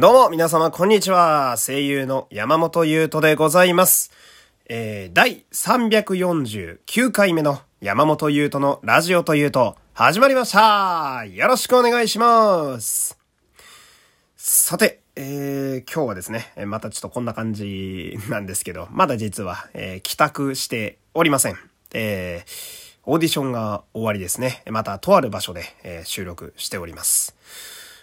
どうも、皆様、こんにちは。声優の山本優斗でございます。えー、第349回目の山本優斗のラジオというと、始まりましたよろしくお願いしますさて、えー、今日はですね、またちょっとこんな感じなんですけど、まだ実は、えー、帰宅しておりません。えー、オーディションが終わりですね。また、とある場所で、えー、収録しております。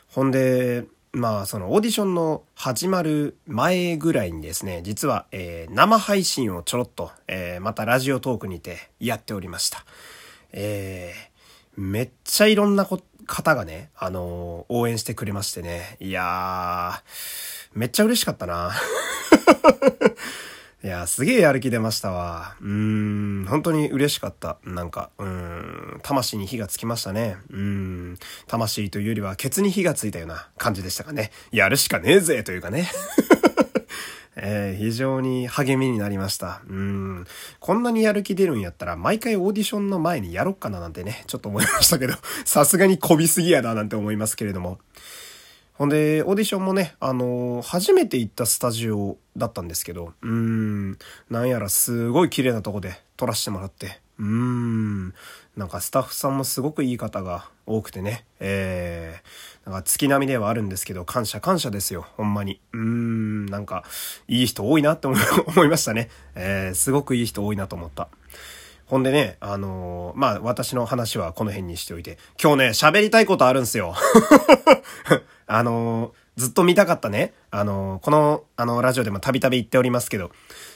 ほんで、まあ、そのオーディションの始まる前ぐらいにですね、実は、えー、生配信をちょろっと、えー、またラジオトークにてやっておりました。えー、めっちゃいろんな方がね、あのー、応援してくれましてね。いやー、めっちゃ嬉しかったな。いや、すげえやる気出ましたわ。うーん、本当に嬉しかった。なんか、うーん、魂に火がつきましたね。うーん、魂というよりはケツに火がついたような感じでしたかね。やるしかねえぜというかね。えー、非常に励みになりました。うん。こんなにやる気出るんやったら、毎回オーディションの前にやろっかななんてね、ちょっと思いましたけど、さすがにこびすぎやななんて思いますけれども。ほんで、オーディションもね、あのー、初めて行ったスタジオだったんですけど、うーん、なんやらすごい綺麗なとこで撮らせてもらって、うーん、なんかスタッフさんもすごくいい方が多くてね、えー、なんか月並みではあるんですけど、感謝感謝ですよ、ほんまに。うーん、なんか、いい人多いなって思い ましたね。えー、すごくいい人多いなと思った。ほんでね、あのー、まあ、私の話はこの辺にしておいて、今日ね、喋りたいことあるんすよ。あのー、ずっと見たかったね、あのー、この、あの、ラジオでもたびたび言っておりますけど、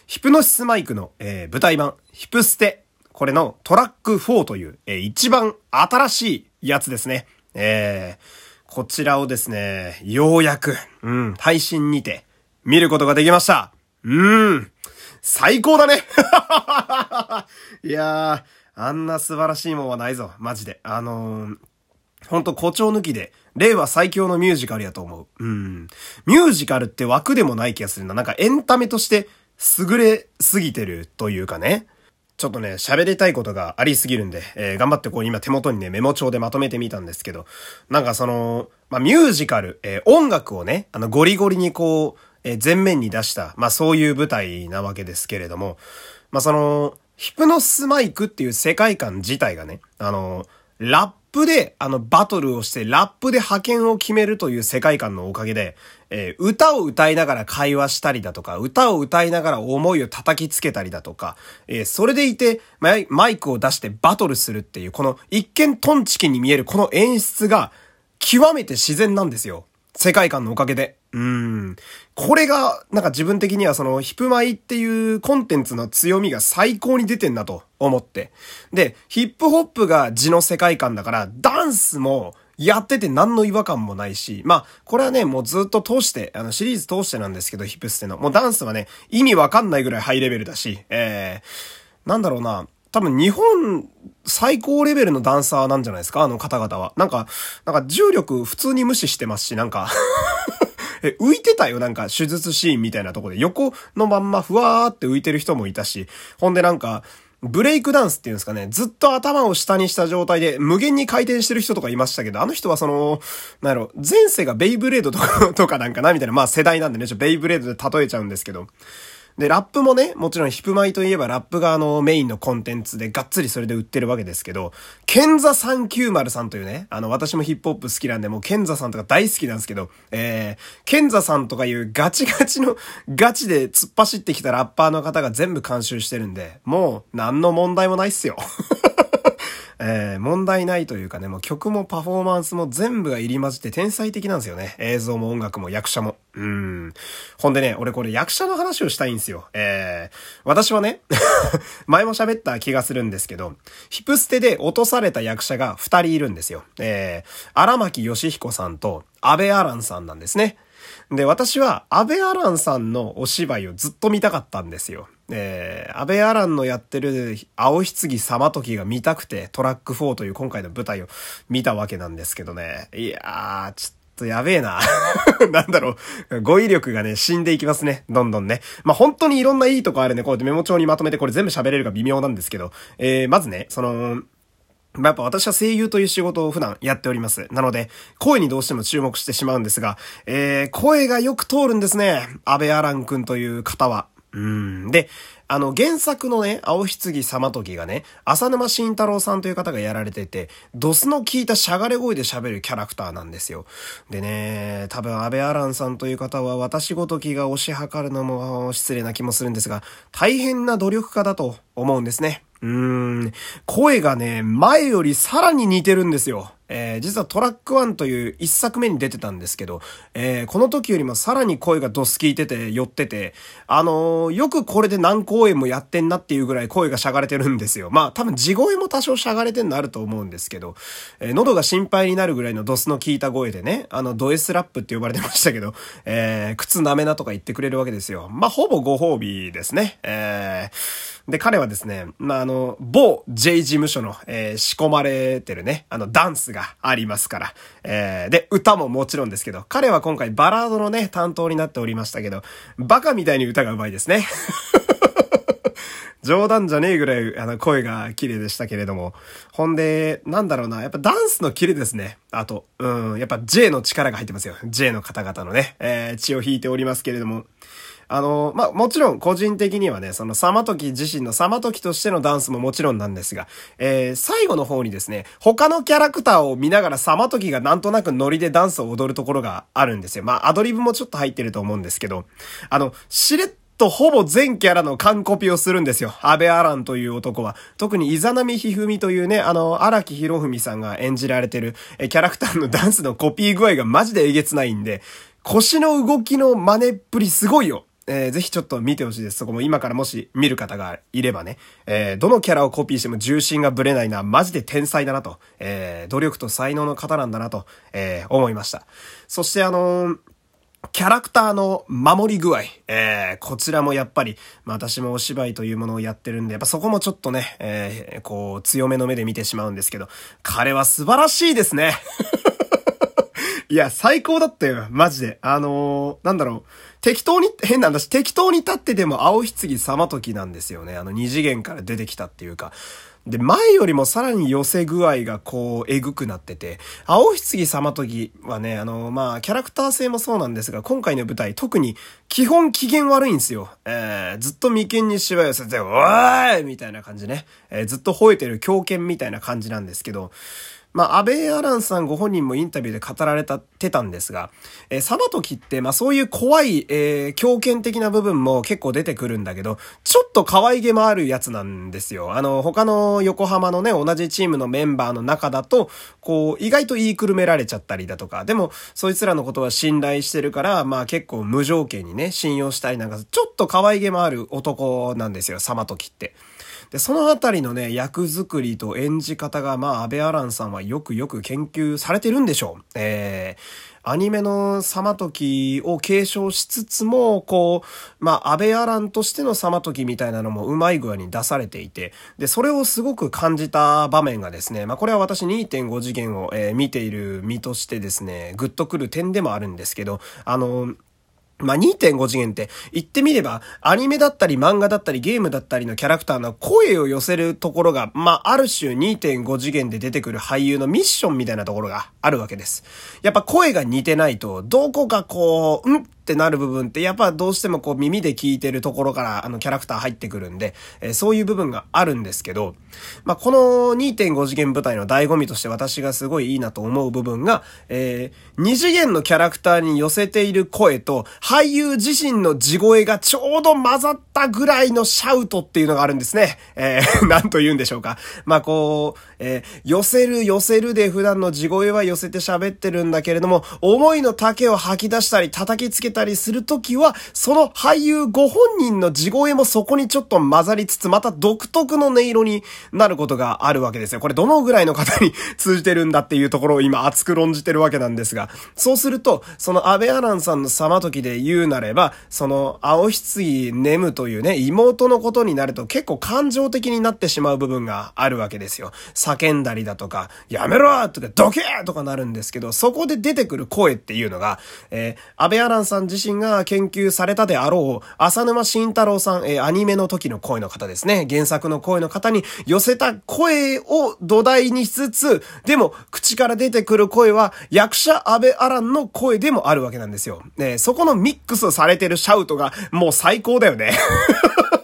ヒプノシスマイクの、えー、舞台版、ヒプステ、これのトラック4という、えー、一番新しいやつですね。えー、こちらをですね、ようやく、うん、配信にて、見ることができました。うーん、最高だね いやー、あんな素晴らしいもんはないぞ、マジで。あのー、ほんと誇張抜きで、令和最強のミュージカルやと思う。うん。ミュージカルって枠でもない気がするな。なんかエンタメとして優れすぎてるというかね。ちょっとね、喋りたいことがありすぎるんで、えー、頑張ってこう今手元にね、メモ帳でまとめてみたんですけど、なんかその、まあ、ミュージカル、えー、音楽をね、あの、ゴリゴリにこう、えー、前面に出した、まあ、そういう舞台なわけですけれども、まあ、その、ヒプノスマイクっていう世界観自体がね、あの、ラップで、あの、バトルをして、ラップで派遣を決めるという世界観のおかげで、えー、歌を歌いながら会話したりだとか、歌を歌いながら思いを叩きつけたりだとか、えー、それでいて、マイクを出してバトルするっていう、この一見トンチキに見えるこの演出が、極めて自然なんですよ。世界観のおかげで。うん。これが、なんか自分的にはそのヒップマイっていうコンテンツの強みが最高に出てんなと思って。で、ヒップホップが字の世界観だから、ダンスもやってて何の違和感もないし、まあ、これはね、もうずっと通して、あの、シリーズ通してなんですけど、ヒップステの。もうダンスはね、意味わかんないぐらいハイレベルだし、えー、なんだろうな、多分日本最高レベルのダンサーなんじゃないですか？あの方々は。なんか、なんか重力普通に無視してますし、なんかえ、浮いてたよ、なんか、手術シーンみたいなとこで。横のまんまふわーって浮いてる人もいたし、ほんでなんか、ブレイクダンスっていうんですかね、ずっと頭を下にした状態で無限に回転してる人とかいましたけど、あの人はその、なんやろ、前世がベイブレードとかとかなんかなみたいな、まあ世代なんでね、ちょベイブレードで例えちゃうんですけど、で、ラップもね、もちろんヒプマイといえばラップがあのメインのコンテンツでがっつりそれで売ってるわけですけど、ケンザ390さんというね、あの私もヒップホップ好きなんでもうケンザさんとか大好きなんですけど、えー、ケンザさんとかいうガチガチのガチで突っ走ってきたラッパーの方が全部監修してるんで、もう何の問題もないっすよ。えー、問題ないというかね、もう曲もパフォーマンスも全部が入り混じって天才的なんですよね。映像も音楽も役者も。うん。ほんでね、俺これ役者の話をしたいんですよ。えー、私はね、前も喋った気がするんですけど、ヒプステで落とされた役者が二人いるんですよ。えー、荒牧義彦さんと安倍アランさんなんですね。で、私は安倍アランさんのお芝居をずっと見たかったんですよ。えー、安倍アランのやってる青棺様時が見たくてトラック4という今回の舞台を見たわけなんですけどね。いやー、ちょっとやべえな。なんだろう。語彙力がね、死んでいきますね。どんどんね。まあ、本当にいろんないいとこあるね。こうやってメモ帳にまとめてこれ全部喋れるか微妙なんですけど。えー、まずね、その、まあ、やっぱ私は声優という仕事を普段やっております。なので、声にどうしても注目してしまうんですが、えー、声がよく通るんですね。安倍アラン君という方は。うん。で、あの、原作のね、青棺様時がね、浅沼慎太郎さんという方がやられてて、ドスの効いたしゃがれ声で喋るキャラクターなんですよ。でね、多分安倍アランさんという方は私ごときが推し量るのも失礼な気もするんですが、大変な努力家だと思うんですね。うーん、声がね、前よりさらに似てるんですよ。えー、実はトラック1という一作目に出てたんですけど、えー、この時よりもさらに声がドス効いてて、寄ってて、あのー、よくこれで何公演もやってんなっていうぐらい声がしゃがれてるんですよ。まあ多分地声も多少しゃがれてんのあると思うんですけど、え喉が心配になるぐらいのドスの効いた声でね、あのド S ラップって呼ばれてましたけど、え靴なめなとか言ってくれるわけですよ。まあほぼご褒美ですね。えで、彼はですね、まあ、あの、某 J 事務所の、えー、仕込まれてるね、あの、ダンスがありますから、えー、で、歌ももちろんですけど、彼は今回バラードのね、担当になっておりましたけど、バカみたいに歌が上手いですね。冗談じゃねえぐらい、あの、声が綺麗でしたけれども。ほんで、なんだろうな、やっぱダンスのキレですね。あと、うん、やっぱ J の力が入ってますよ。J の方々のね、えー、血を引いておりますけれども。あの、まあ、もちろん個人的にはね、そのサマトキ自身のサマトキとしてのダンスももちろんなんですが、えー、最後の方にですね、他のキャラクターを見ながらサマトキがなんとなくノリでダンスを踊るところがあるんですよ。まあ、アドリブもちょっと入ってると思うんですけど、あの、しれっとほぼ全キャラの完コピをするんですよ。安倍アランという男は。特にイザナミヒフミというね、あの、荒木博文さんが演じられてる、え、キャラクターのダンスのコピー具合がマジでえげつないんで、腰の動きの真似っぷりすごいよ。えー、ぜひちょっと見てほしいです。そこも今からもし見る方がいればね、えー、どのキャラをコピーしても重心がぶれないな、マジで天才だなと、えー、努力と才能の方なんだなと、えー、思いました。そしてあのーキャラクターの守り具合。えー、こちらもやっぱり、まあ私もお芝居というものをやってるんで、やっぱそこもちょっとね、えー、こう、強めの目で見てしまうんですけど、彼は素晴らしいですね。いや、最高だったよ、マジで。あのー、なんだろう。適当に、変なんだし、適当に立ってでも青棺様時なんですよね。あの二次元から出てきたっていうか。で、前よりもさらに寄せ具合がこう、えぐくなってて、青棺様時はね、あの、まあ、キャラクター性もそうなんですが、今回の舞台、特に、基本機嫌悪いんですよ。えー、ずっと眉間にしわ寄せて、おーいみたいな感じね。えー、ずっと吠えてる狂犬みたいな感じなんですけど、まあ、安倍アランさんご本人もインタビューで語られた、てたんですが、えー、サバトキって、まあ、そういう怖い、えー、狂犬的な部分も結構出てくるんだけど、ちょっと可愛げもあるやつなんですよ。あの、他の横浜のね、同じチームのメンバーの中だと、こう、意外と言いくるめられちゃったりだとか、でも、そいつらのことは信頼してるから、まあ結構無条件にね、信用したりなんか、ちょっと可愛げもある男なんですよ、サマトキって。で、そのあたりのね、役作りと演じ方が、まあ、安倍アランさんはよくよく研究されてるんでしょう。えー、アニメのサマトキを継承しつつも、こう、まあ、安倍アランとしてのサマトキみたいなのもうまい具合に出されていて、で、それをすごく感じた場面がですね、まあ、これは私2.5次元を、えー、見ている身としてですね、グッとくる点でもあるんですけど、あの、まあ、2.5次元って言ってみれば、アニメだったり漫画だったりゲームだったりのキャラクターの声を寄せるところが、まあ、ある種2.5次元で出てくる俳優のミッションみたいなところがあるわけです。やっぱ声が似てないと、どこかこう、うん？ってなる部分って、やっぱどうしてもこう耳で聞いてるところからあのキャラクター入ってくるんで、えー、そういう部分があるんですけど、まあ、この2.5次元舞台の醍醐味として私がすごいいいなと思う部分が、えー、2次元のキャラクターに寄せている声と、俳優自身の地声がちょうど混ざったぐらいのシャウトっていうのがあるんですね。えー、なんと言うんでしょうか。まあ、こう、えー、寄せる寄せるで普段の地声は寄せて喋ってるんだけれども、思いの丈を吐き出したり叩きつけたりたりするときは、その俳優ご本人の地声もそこにちょっと混ざりつつ、また独特の音色になることがあるわけですよ。これどのぐらいの方に通じてるんだっていうところを今熱く論じてるわけなんですが、そうすると、その安倍アランさんの様時で言うなれば、その青棺ネムというね、妹のことになると結構感情的になってしまう部分があるわけですよ。叫んだりだとか、やめろとか、どけとかなるんですけど、そこで出てくる声っていうのが、えー、安倍アランさん自身が研究されたであろう、浅沼慎太郎さん、えー、アニメの時の声の方ですね。原作の声の方に寄せた声を土台にしつつ、でも、口から出てくる声は、役者安倍アランの声でもあるわけなんですよ。ね、そこのミックスされてるシャウトが、もう最高だよね。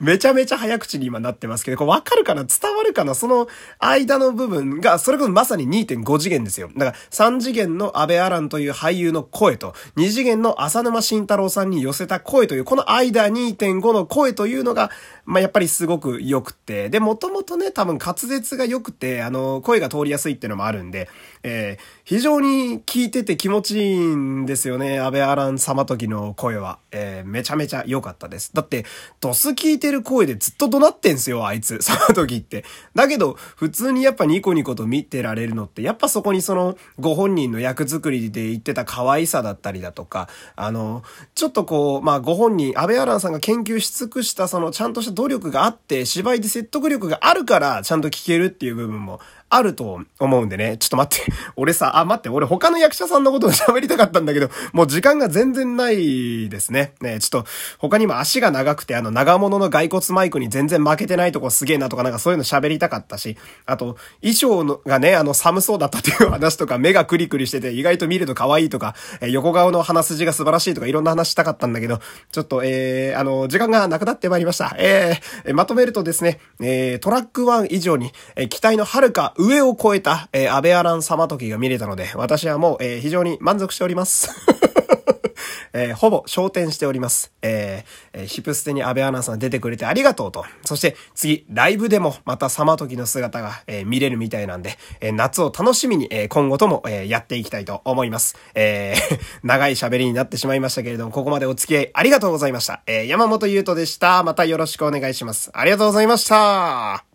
めちゃめちゃ早口に今なってますけど、これわかるかな？伝わるかな？その間の部分が、それこそまさに2.5次元ですよ。だから3次元の安倍アランという俳優の声と、2次元の浅沼慎太郎さんに寄せた声という、この間2.5の声というのが、まあ、やっぱりすごく良くて、で、もともとね、多分滑舌が良くて、あの、声が通りやすいっていうのもあるんで、えー、非常に聞いてて気持ちいいんですよね、安倍アラン様時の声は。えー、めちゃめちゃ良かったです。だって、ドス聞いてる声でずっと怒鳴ってんすよ、あいつ、様時って。だけど、普通にやっぱニコニコと見てられるのって、やっぱそこにその、ご本人の役作りで言ってた可愛さだったりだとか、あの、ちょっとこう、まあ、ご本人、安倍アランさんが研究し尽くしたその、ちゃんとした努力があって、芝居で説得力があるから、ちゃんと聞けるっていう部分もあると思うんでね。ちょっと待って。俺さ、あ、待って、俺他の役者さんのことを喋りたかったんだけど、もう時間が全然ないですね。ね、ちょっと他にも足が長くて、あの、長物の骸骨マイクに全然負けてないとこすげえなとかなんかそういうの喋りたかったし、あと、衣装のがね、あの、寒そうだったっていう話とか、目がクリクリしてて意外と見ると可愛いとか、え横顔の鼻筋が素晴らしいとかいろんな話したかったんだけど、ちょっと、えー、あの、時間がなくなってまいりました。えー、まとめるとですね、えー、トラック1以上に、え、期待の遥か上を超えた、えー、安倍アラン様時が見れたので、私はもう、えー、非常に満足しております。えー、ほぼ昇天しております。えー、ヒプステに安倍アナさん出てくれてありがとうと。そして次、ライブでもまた様時の姿が、えー、見れるみたいなんで、え、夏を楽しみに、え、今後とも、えー、やっていきたいと思います。えー、長い喋りになってしまいましたけれども、ここまでお付き合いありがとうございました。え、山本優斗でした。またよろしくお願いします。ありがとうございました。